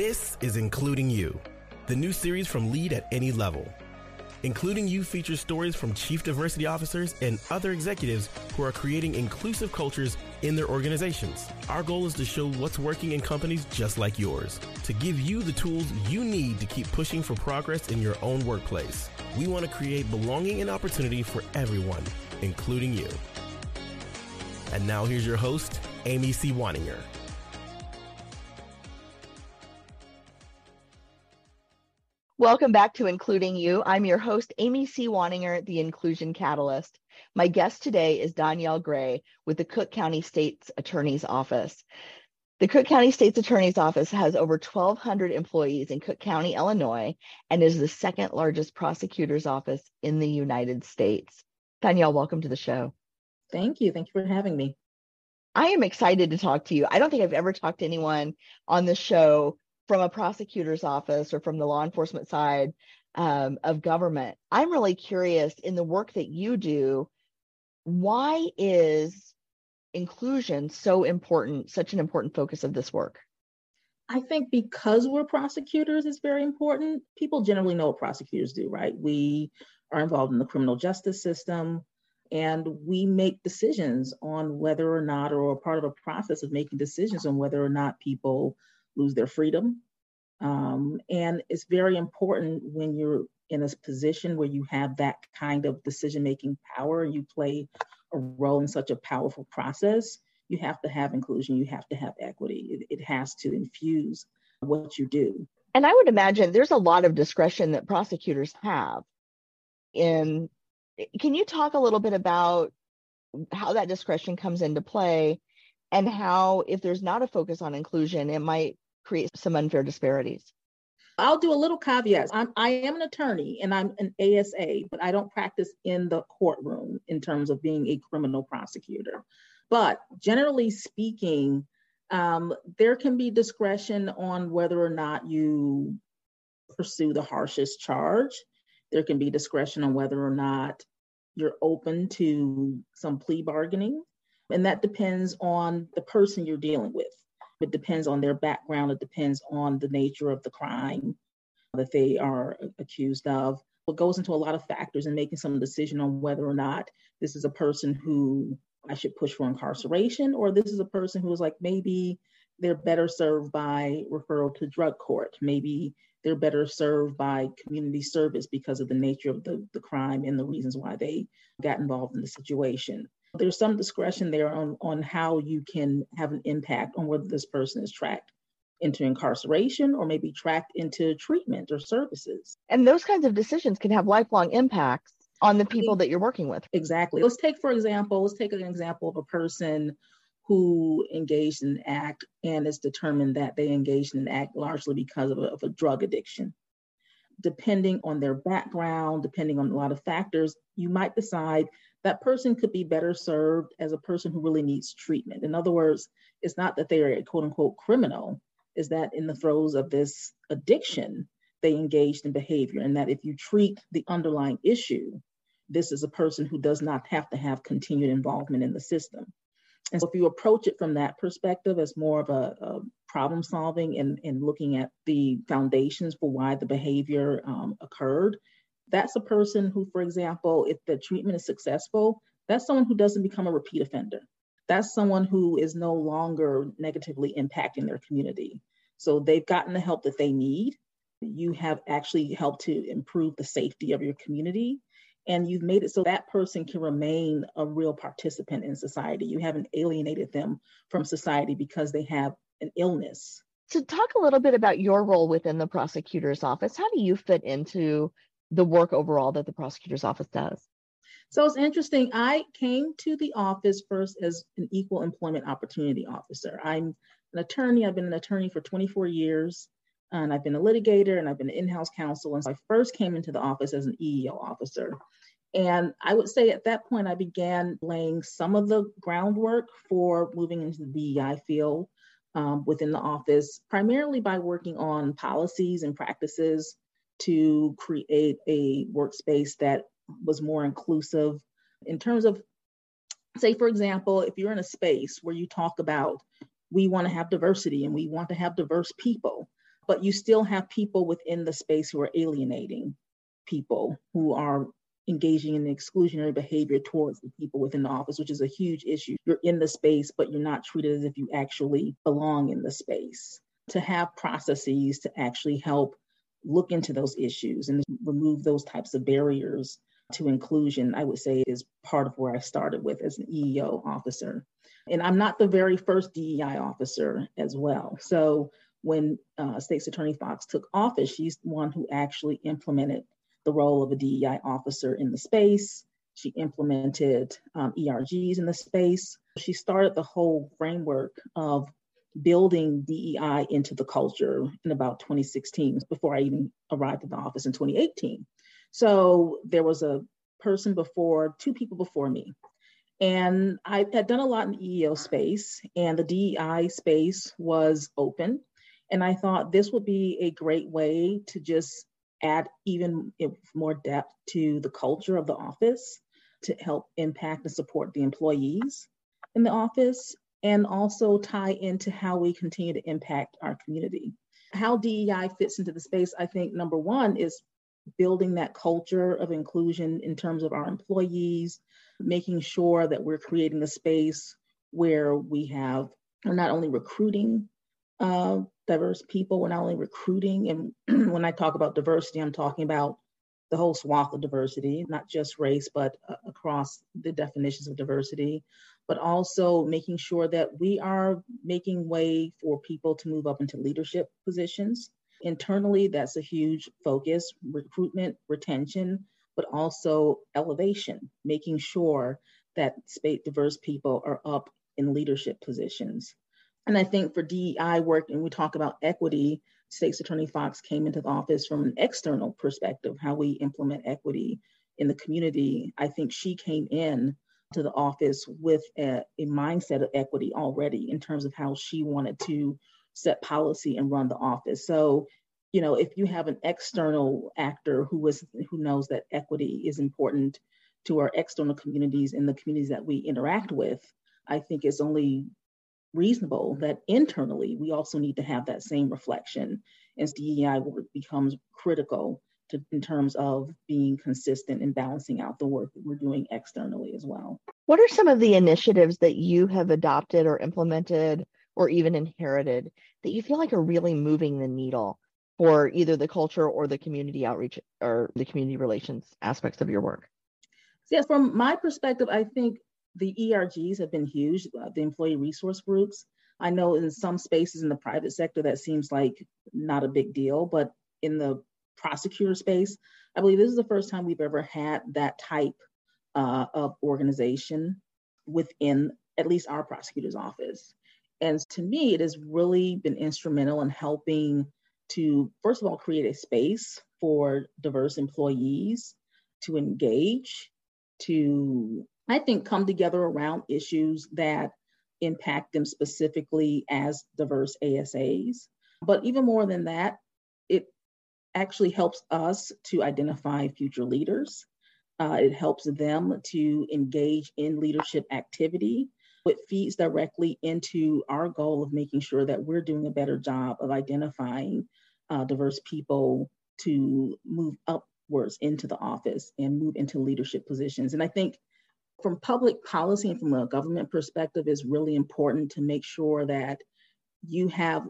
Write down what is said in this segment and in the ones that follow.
This is Including You, the new series from Lead at Any Level. Including You features stories from chief diversity officers and other executives who are creating inclusive cultures in their organizations. Our goal is to show what's working in companies just like yours, to give you the tools you need to keep pushing for progress in your own workplace. We want to create belonging and opportunity for everyone, including you. And now here's your host, Amy C. Waninger. Welcome back to Including You. I'm your host, Amy C. Waninger, the Inclusion Catalyst. My guest today is Donyelle Gray with the Cook County State's Attorney's Office. The Cook County State's Attorney's Office has over 1,200 employees in Cook County, Illinois, and is the second largest prosecutor's office in the United States. Danielle, welcome to the show. Thank you. Thank you for having me. I am excited to talk to you. I don't think I've ever talked to anyone on the show from a prosecutor's office or from the law enforcement side um, of government. I'm really curious in the work that you do, why is inclusion so important, such an important focus of this work? I think because we're prosecutors is very important. People generally know what prosecutors do, right? We are involved in the criminal justice system and we make decisions on whether or not, or a part of a process of making decisions on whether or not people lose their freedom. Um, and it's very important when you're in a position where you have that kind of decision making power, you play a role in such a powerful process. You have to have inclusion, you have to have equity. It, it has to infuse what you do. And I would imagine there's a lot of discretion that prosecutors have in can you talk a little bit about how that discretion comes into play and how if there's not a focus on inclusion it might create some unfair disparities I'll do a little caveat. I'm, I am an attorney and I'm an ASA, but I don't practice in the courtroom in terms of being a criminal prosecutor. But generally speaking, um, there can be discretion on whether or not you pursue the harshest charge. There can be discretion on whether or not you're open to some plea bargaining. And that depends on the person you're dealing with. It depends on their background, it depends on the nature of the crime that they are accused of. It goes into a lot of factors in making some decision on whether or not this is a person who I should push for incarceration, or this is a person who is like maybe they're better served by referral to drug court. Maybe they're better served by community service because of the nature of the, the crime and the reasons why they got involved in the situation. There's some discretion there on, on how you can have an impact on whether this person is tracked into incarceration or maybe tracked into treatment or services. And those kinds of decisions can have lifelong impacts on the people that you're working with. Exactly. Let's take, for example, let's take an example of a person who engaged in an act and it's determined that they engaged in an act largely because of a, of a drug addiction. Depending on their background, depending on a lot of factors, you might decide that person could be better served as a person who really needs treatment. In other words, it's not that they are a quote unquote criminal, is that in the throes of this addiction, they engaged in behavior, and that if you treat the underlying issue, this is a person who does not have to have continued involvement in the system. And so if you approach it from that perspective as more of a, a problem solving and, and looking at the foundations for why the behavior um, occurred, that's a person who, for example, if the treatment is successful, that's someone who doesn't become a repeat offender. That's someone who is no longer negatively impacting their community. So they've gotten the help that they need. You have actually helped to improve the safety of your community and you've made it so that person can remain a real participant in society. You haven't alienated them from society because they have an illness. So, talk a little bit about your role within the prosecutor's office. How do you fit into the work overall that the prosecutor's office does? So, it's interesting. I came to the office first as an equal employment opportunity officer. I'm an attorney, I've been an attorney for 24 years and I've been a litigator and I've been an in-house counsel. And so I first came into the office as an EEO officer. And I would say at that point, I began laying some of the groundwork for moving into the DEI field um, within the office, primarily by working on policies and practices to create a workspace that was more inclusive in terms of, say, for example, if you're in a space where you talk about we want to have diversity and we want to have diverse people, but you still have people within the space who are alienating people who are engaging in exclusionary behavior towards the people within the office, which is a huge issue. You're in the space, but you're not treated as if you actually belong in the space. To have processes to actually help look into those issues and remove those types of barriers to inclusion, I would say is part of where I started with as an EEO officer. And I'm not the very first DEI officer as well. So when uh, State's Attorney Fox took office, she's the one who actually implemented the role of a DEI officer in the space. She implemented um, ERGs in the space. She started the whole framework of building DEI into the culture in about 2016, before I even arrived at the office in 2018. So there was a person before, two people before me. And I had done a lot in the EEO space, and the DEI space was open. And I thought this would be a great way to just add even more depth to the culture of the office to help impact and support the employees in the office and also tie into how we continue to impact our community. How DEI fits into the space, I think number one is building that culture of inclusion in terms of our employees, making sure that we're creating a space where we have, we're not only recruiting uh, diverse people. We're not only recruiting, and when I talk about diversity, I'm talking about the whole swath of diversity, not just race, but uh, across the definitions of diversity, but also making sure that we are making way for people to move up into leadership positions. Internally, that's a huge focus recruitment, retention, but also elevation, making sure that state diverse people are up in leadership positions. And I think for DEI work, and we talk about equity, State's Attorney Fox came into the office from an external perspective, how we implement equity in the community. I think she came in to the office with a, a mindset of equity already in terms of how she wanted to set policy and run the office. So, you know, if you have an external actor who is who knows that equity is important to our external communities and the communities that we interact with, I think it's only reasonable that internally we also need to have that same reflection as DEI work becomes critical to, in terms of being consistent and balancing out the work that we're doing externally as well. What are some of the initiatives that you have adopted or implemented or even inherited that you feel like are really moving the needle for either the culture or the community outreach or the community relations aspects of your work? Yes, from my perspective, I think the ERGs have been huge, uh, the employee resource groups. I know in some spaces in the private sector that seems like not a big deal, but in the prosecutor space, I believe this is the first time we've ever had that type uh, of organization within at least our prosecutor's office. And to me, it has really been instrumental in helping to, first of all, create a space for diverse employees to engage, to I think, come together around issues that impact them specifically as diverse ASAs. But even more than that, it actually helps us to identify future leaders. Uh, it helps them to engage in leadership activity. It feeds directly into our goal of making sure that we're doing a better job of identifying uh, diverse people to move upwards into the office and move into leadership positions. And I think from public policy and from a government perspective it's really important to make sure that you have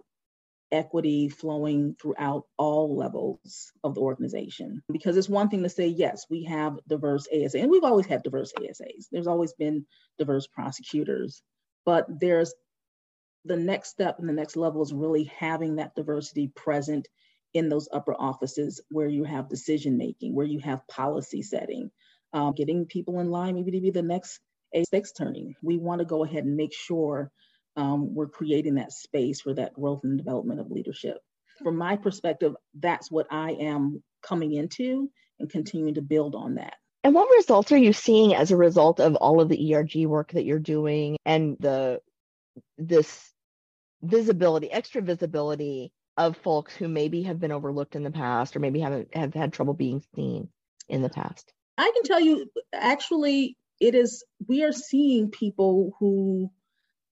equity flowing throughout all levels of the organization. Because it's one thing to say, yes, we have diverse ASA, and we've always had diverse ASAs. There's always been diverse prosecutors, but there's the next step and the next level is really having that diversity present in those upper offices where you have decision making, where you have policy setting, um, getting people in line maybe to be the next A6 attorney. We want to go ahead and make sure um, we're creating that space for that growth and development of leadership. From my perspective, that's what I am coming into and continuing to build on that. And what results are you seeing as a result of all of the ERG work that you're doing and the this visibility, extra visibility of folks who maybe have been overlooked in the past or maybe haven't have had trouble being seen in the past? I can tell you, actually, it is, we are seeing people who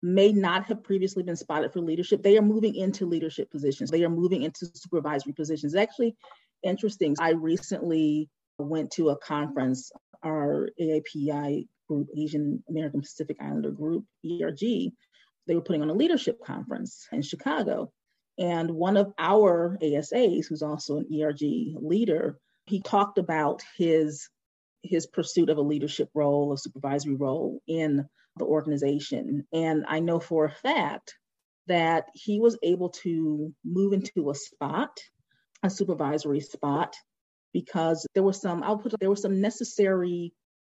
may not have previously been spotted for leadership, they are moving into leadership positions. They are moving into supervisory positions. It's actually interesting. I recently went to a conference, our AAPI group, Asian American Pacific Islander group, ERG. They were putting on a leadership conference in Chicago. And one of our ASAs, who's also an ERG leader, he talked about his his pursuit of a leadership role, a supervisory role in the organization. And I know for a fact that he was able to move into a spot, a supervisory spot, because there was some, I'll put there was some necessary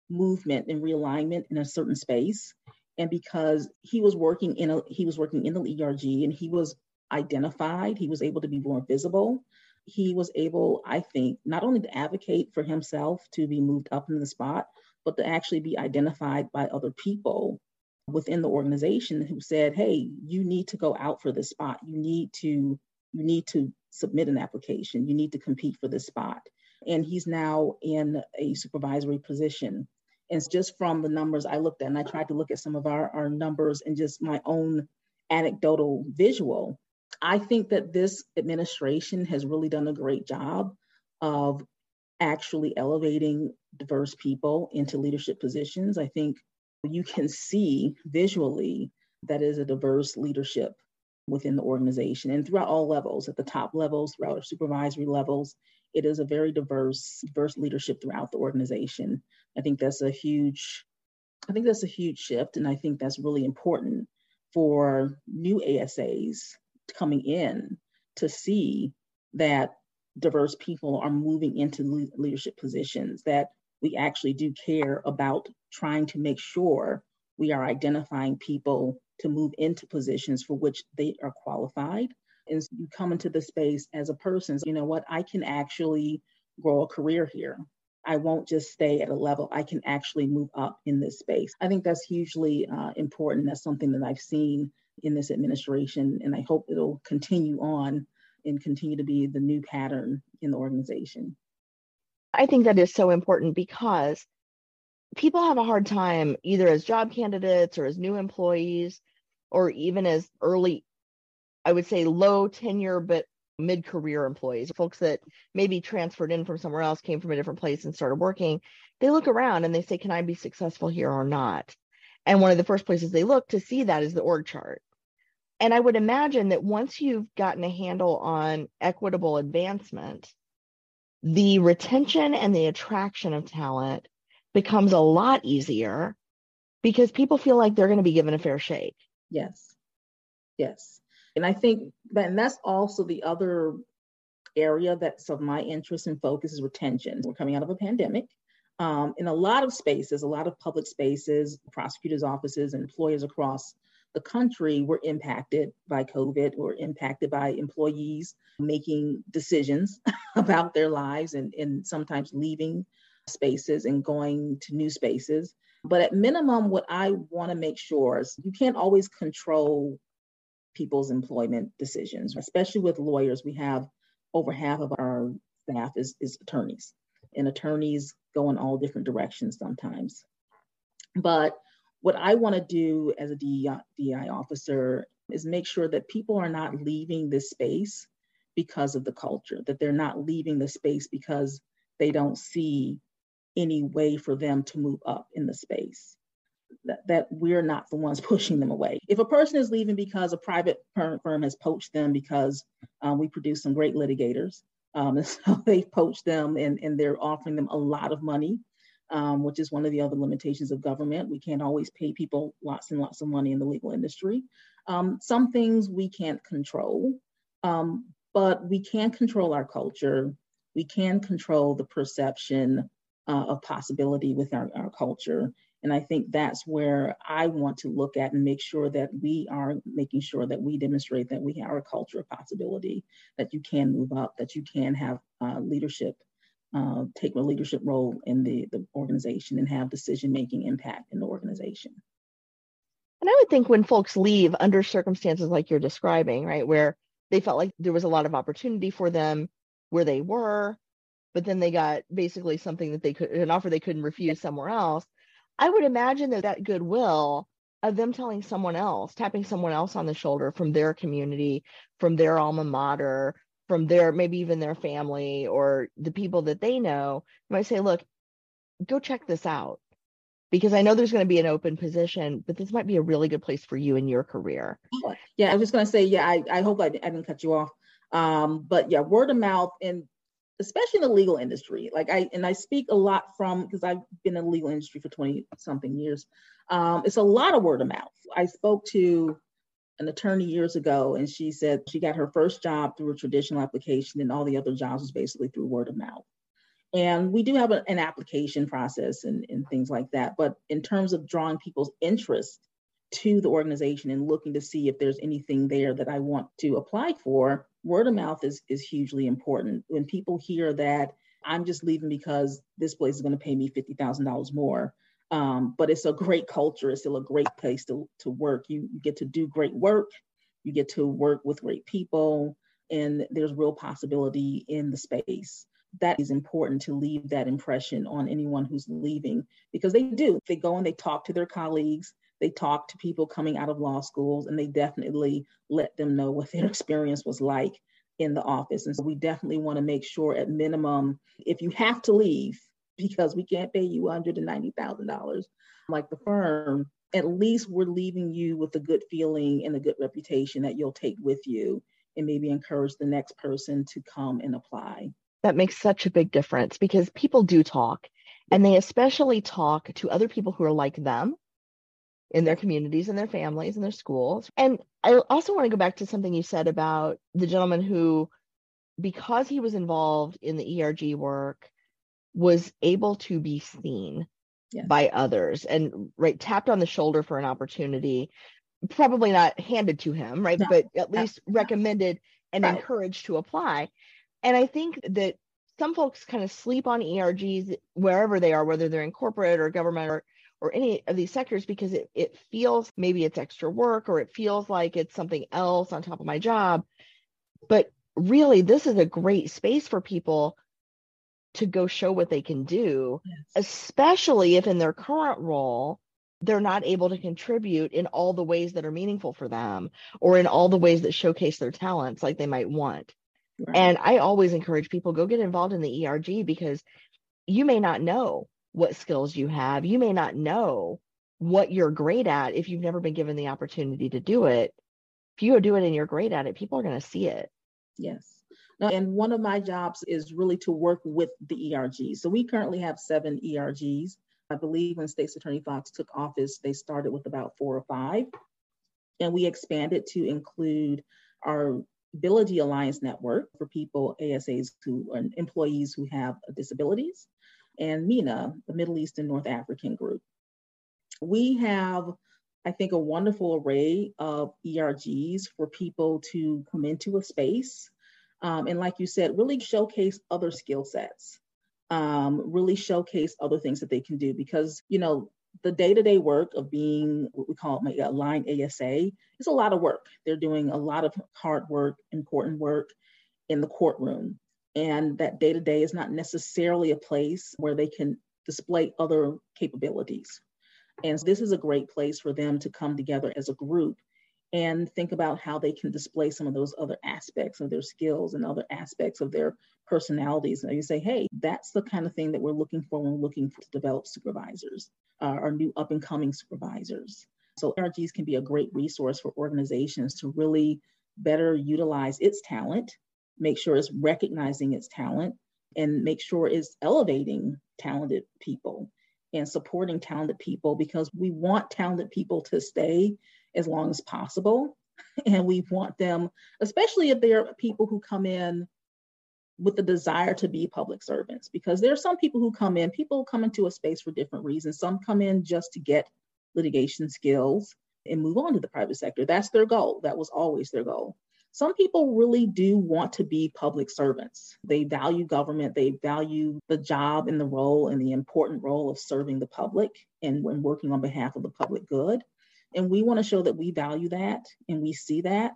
movement and realignment in a certain space. And because he was working in a he was working in the ERG and he was identified, he was able to be more visible. He was able, I think, not only to advocate for himself to be moved up in the spot, but to actually be identified by other people within the organization who said, hey, you need to go out for this spot. You need to, you need to submit an application. You need to compete for this spot. And he's now in a supervisory position. And just from the numbers I looked at, and I tried to look at some of our, our numbers and just my own anecdotal visual, I think that this administration has really done a great job of actually elevating diverse people into leadership positions. I think you can see visually that is a diverse leadership within the organization and throughout all levels, at the top levels, throughout our supervisory levels. It is a very diverse, diverse leadership throughout the organization. I think that's a huge, I think that's a huge shift, and I think that's really important for new ASAs coming in to see that diverse people are moving into leadership positions, that we actually do care about trying to make sure we are identifying people to move into positions for which they are qualified. And you come into the space as a person, you know what, I can actually grow a career here. I won't just stay at a level, I can actually move up in this space. I think that's hugely uh, important. That's something that I've seen in this administration, and I hope it'll continue on and continue to be the new pattern in the organization. I think that is so important because people have a hard time either as job candidates or as new employees or even as early I would say low tenure but mid career employees, folks that maybe transferred in from somewhere else, came from a different place and started working. They look around and they say, Can I be successful here or not? And one of the first places they look to see that is the org chart. And I would imagine that once you've gotten a handle on equitable advancement, the retention and the attraction of talent becomes a lot easier because people feel like they're going to be given a fair shake. Yes. Yes. And I think that and that's also the other area that's of my interest and focus is retention. We're coming out of a pandemic. Um, in a lot of spaces, a lot of public spaces, prosecutors' offices, employers across the country were impacted by COVID, were impacted by employees making decisions about their lives and, and sometimes leaving spaces and going to new spaces. But at minimum, what I want to make sure is you can't always control people's employment decisions, especially with lawyers. We have over half of our staff is, is attorneys, and attorneys go in all different directions sometimes. But what I want to do as a DEI, officer is make sure that people are not leaving this space because of the culture, that they're not leaving the space because they don't see any way for them to move up in the space. That, that we're not the ones pushing them away. If a person is leaving because a private firm has poached them because um, we produce some great litigators, um, and so they've poached them and, and they're offering them a lot of money um, which is one of the other limitations of government. We can't always pay people lots and lots of money in the legal industry. Um, some things we can't control, um, but we can control our culture. We can control the perception uh, of possibility with our, our culture. And I think that's where I want to look at and make sure that we are making sure that we demonstrate that we have a culture of possibility, that you can move up, that you can have uh, leadership uh, take a leadership role in the, the organization and have decision making impact in the organization. And I would think when folks leave under circumstances like you're describing, right, where they felt like there was a lot of opportunity for them where they were, but then they got basically something that they could, an offer they couldn't refuse somewhere else. I would imagine that that goodwill of them telling someone else, tapping someone else on the shoulder from their community, from their alma mater, from their maybe even their family or the people that they know, might say, look, go check this out. Because I know there's going to be an open position, but this might be a really good place for you in your career. Yeah, I was going to say, yeah, I, I hope I, I didn't cut you off. Um, but yeah, word of mouth and especially in the legal industry. Like I and I speak a lot from because I've been in the legal industry for 20 something years. Um, it's a lot of word of mouth. I spoke to an attorney years ago and she said she got her first job through a traditional application and all the other jobs was basically through word of mouth. And we do have a, an application process and, and things like that. But in terms of drawing people's interest to the organization and looking to see if there's anything there that I want to apply for, word of mouth is, is hugely important. When people hear that I'm just leaving because this place is going to pay me $50,000 more, um, but it's a great culture, it's still a great place to, to work. You, you get to do great work, you get to work with great people, and there's real possibility in the space. That is important to leave that impression on anyone who's leaving because they do. They go and they talk to their colleagues, they talk to people coming out of law schools and they definitely let them know what their experience was like in the office. And so we definitely want to make sure at minimum, if you have to leave because we can't pay you $190,000 like the firm, at least we're leaving you with a good feeling and a good reputation that you'll take with you and maybe encourage the next person to come and apply. That makes such a big difference because people do talk and they especially talk to other people who are like them in their communities and their families and their schools. And I also want to go back to something you said about the gentleman who, because he was involved in the ERG work, was able to be seen yes. by others and right tapped on the shoulder for an opportunity probably not handed to him right no. but at least no. recommended and right. encouraged to apply and i think that some folks kind of sleep on ergs wherever they are whether they're in corporate or government or or any of these sectors because it, it feels maybe it's extra work or it feels like it's something else on top of my job. But really, this is a great space for people to go show what they can do, yes. especially if in their current role, they're not able to contribute in all the ways that are meaningful for them or in all the ways that showcase their talents like they might want. Right. And I always encourage people go get involved in the ERG because you may not know what skills you have. You may not know what you're great at if you've never been given the opportunity to do it. If you do it and you're great at it, people are going to see it. Yes. Uh, and one of my jobs is really to work with the ERGs. So we currently have seven ERGs. I believe when State's Attorney Fox took office, they started with about four or five. And we expanded to include our Ability Alliance Network for people, ASAs who are employees who have disabilities and MENA, the Middle East and North African group. We have, I think, a wonderful array of ERGs for people to come into a space. Um, and like you said, really showcase other skill sets, um, really showcase other things that they can do because, you know, the day-to-day work of being what we call a line ASA is a lot of work. They're doing a lot of hard work, important work in the courtroom and that day to day is not necessarily a place where they can display other capabilities. And so this is a great place for them to come together as a group and think about how they can display some of those other aspects of their skills and other aspects of their personalities. And you say, hey, that's the kind of thing that we're looking for when we're looking to develop supervisors, uh, our new up and coming supervisors. So ERGs can be a great resource for organizations to really better utilize its talent make sure it's recognizing its talent and make sure it's elevating talented people and supporting talented people because we want talented people to stay as long as possible. And we want them, especially if they're people who come in with the desire to be public servants, because there are some people who come in, people come into a space for different reasons. Some come in just to get litigation skills and move on to the private sector. That's their goal. That was always their goal some people really do want to be public servants. They value government, they value the job and the role and the important role of serving the public and when working on behalf of the public good. And we want to show that we value that and we see that.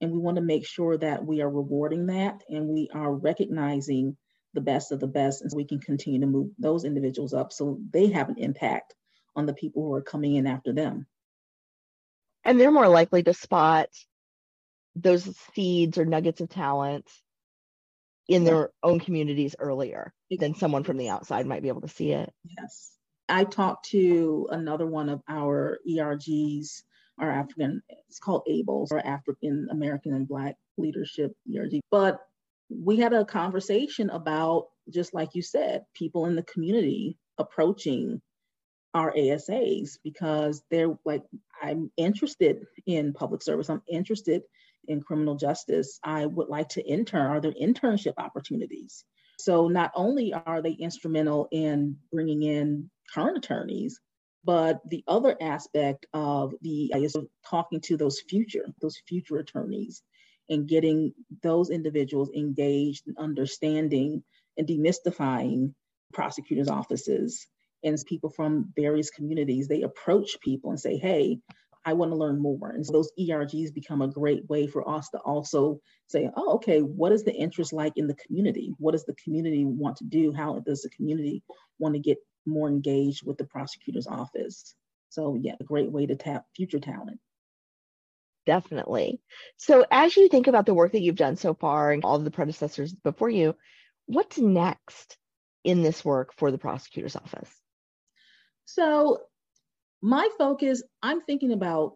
And we want to make sure that we are rewarding that and we are recognizing the best of the best and so we can continue to move those individuals up so they have an impact on the people who are coming in after them. And they're more likely to spot those seeds or nuggets of talent in their own communities earlier than someone from the outside might be able to see it. Yes. I talked to another one of our ERGs, our African, it's called ABLES, or African American and Black Leadership ERG. But we had a conversation about, just like you said, people in the community approaching our ASAs because they're like, I'm interested in public service. I'm interested in criminal justice. I would like to intern. Are there internship opportunities? So not only are they instrumental in bringing in current attorneys, but the other aspect of the is talking to those future, those future attorneys and getting those individuals engaged in understanding and demystifying prosecutors' offices and people from various communities. They approach people and say, hey, I want to learn more. And so those ERGs become a great way for us to also say, oh, okay, what is the interest like in the community? What does the community want to do? How does the community want to get more engaged with the prosecutor's office? So, yeah, a great way to tap future talent. Definitely. So, as you think about the work that you've done so far and all of the predecessors before you, what's next in this work for the prosecutor's office? So, my focus, I'm thinking about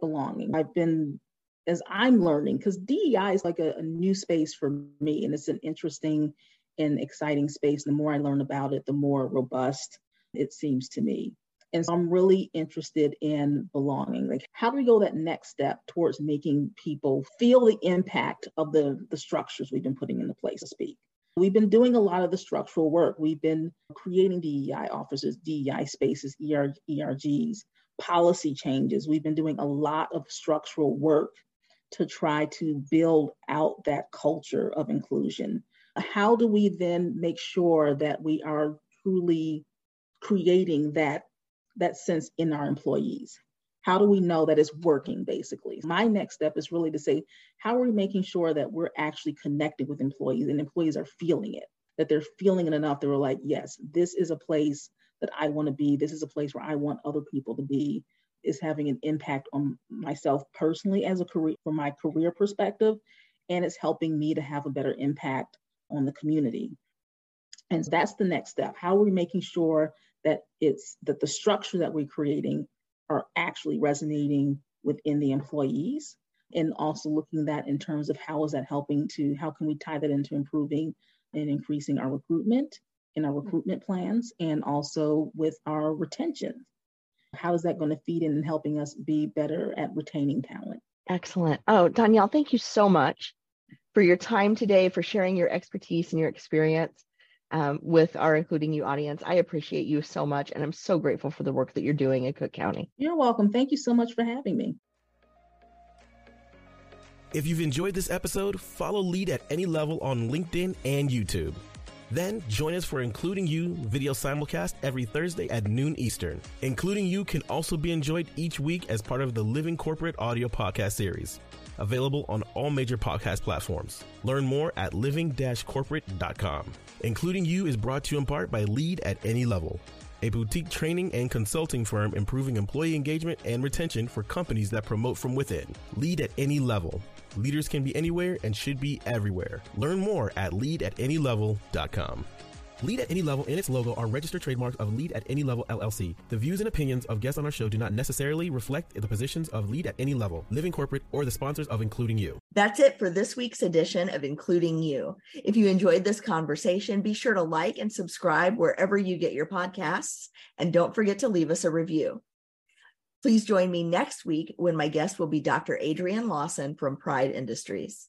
belonging. I've been, as I'm learning, because DEI is like a, a new space for me, and it's an interesting and exciting space. The more I learn about it, the more robust it seems to me. And so I'm really interested in belonging. Like, how do we go that next step towards making people feel the impact of the, the structures we've been putting into place to speak? We've been doing a lot of the structural work. We've been creating DEI offices, DEI spaces, ER, ERGs, policy changes. We've been doing a lot of structural work to try to build out that culture of inclusion. How do we then make sure that we are truly creating that that sense in our employees? How do we know that it's working basically? My next step is really to say, how are we making sure that we're actually connected with employees and employees are feeling it, that they're feeling it enough. They're like, yes, this is a place that I want to be. This is a place where I want other people to be. Is having an impact on myself personally as a career from my career perspective, and it's helping me to have a better impact on the community. And so mm-hmm. that's the next step. How are we making sure that it's that the structure that we're creating are actually resonating within the employees? And also looking that in terms of how is that helping to how can we tie that into improving and increasing our recruitment in our mm-hmm. recruitment plans and also with our retention? How is that going to feed in and helping us be better at retaining talent? Excellent. Oh donyelle thank you so much for your time today for sharing your expertise and your experience um, with our including you audience. I appreciate you so much, and I'm so grateful for the work that you're doing in Cook County. You're welcome. Thank you so much for having me. If you've enjoyed this episode, follow Lead at any level on LinkedIn and YouTube. Then join us for Including You video simulcast every Thursday at noon Eastern. Including You can also be enjoyed each week as part of the Living Corporate audio podcast series, available on all major podcast platforms. Learn more at living-corporate.com. Including You is brought to you in part by Lead at Any Level, a boutique training and consulting firm improving employee engagement and retention for companies that promote from within. Lead at any level. Leaders can be anywhere and should be everywhere. Learn more at leadatanylevel.com. Lead at Any Level and its logo are registered trademarks of Lead at Any Level LLC. The views and opinions of guests on our show do not necessarily reflect the positions of Lead at Any Level, Living Corporate, or the sponsors of Including You. That's it for this week's edition of Including You. If you enjoyed this conversation, be sure to like and subscribe wherever you get your podcasts, and don't forget to leave us a review. Please join me next week when my guest will be Dr. Adrienne Lawson from Pride Industries.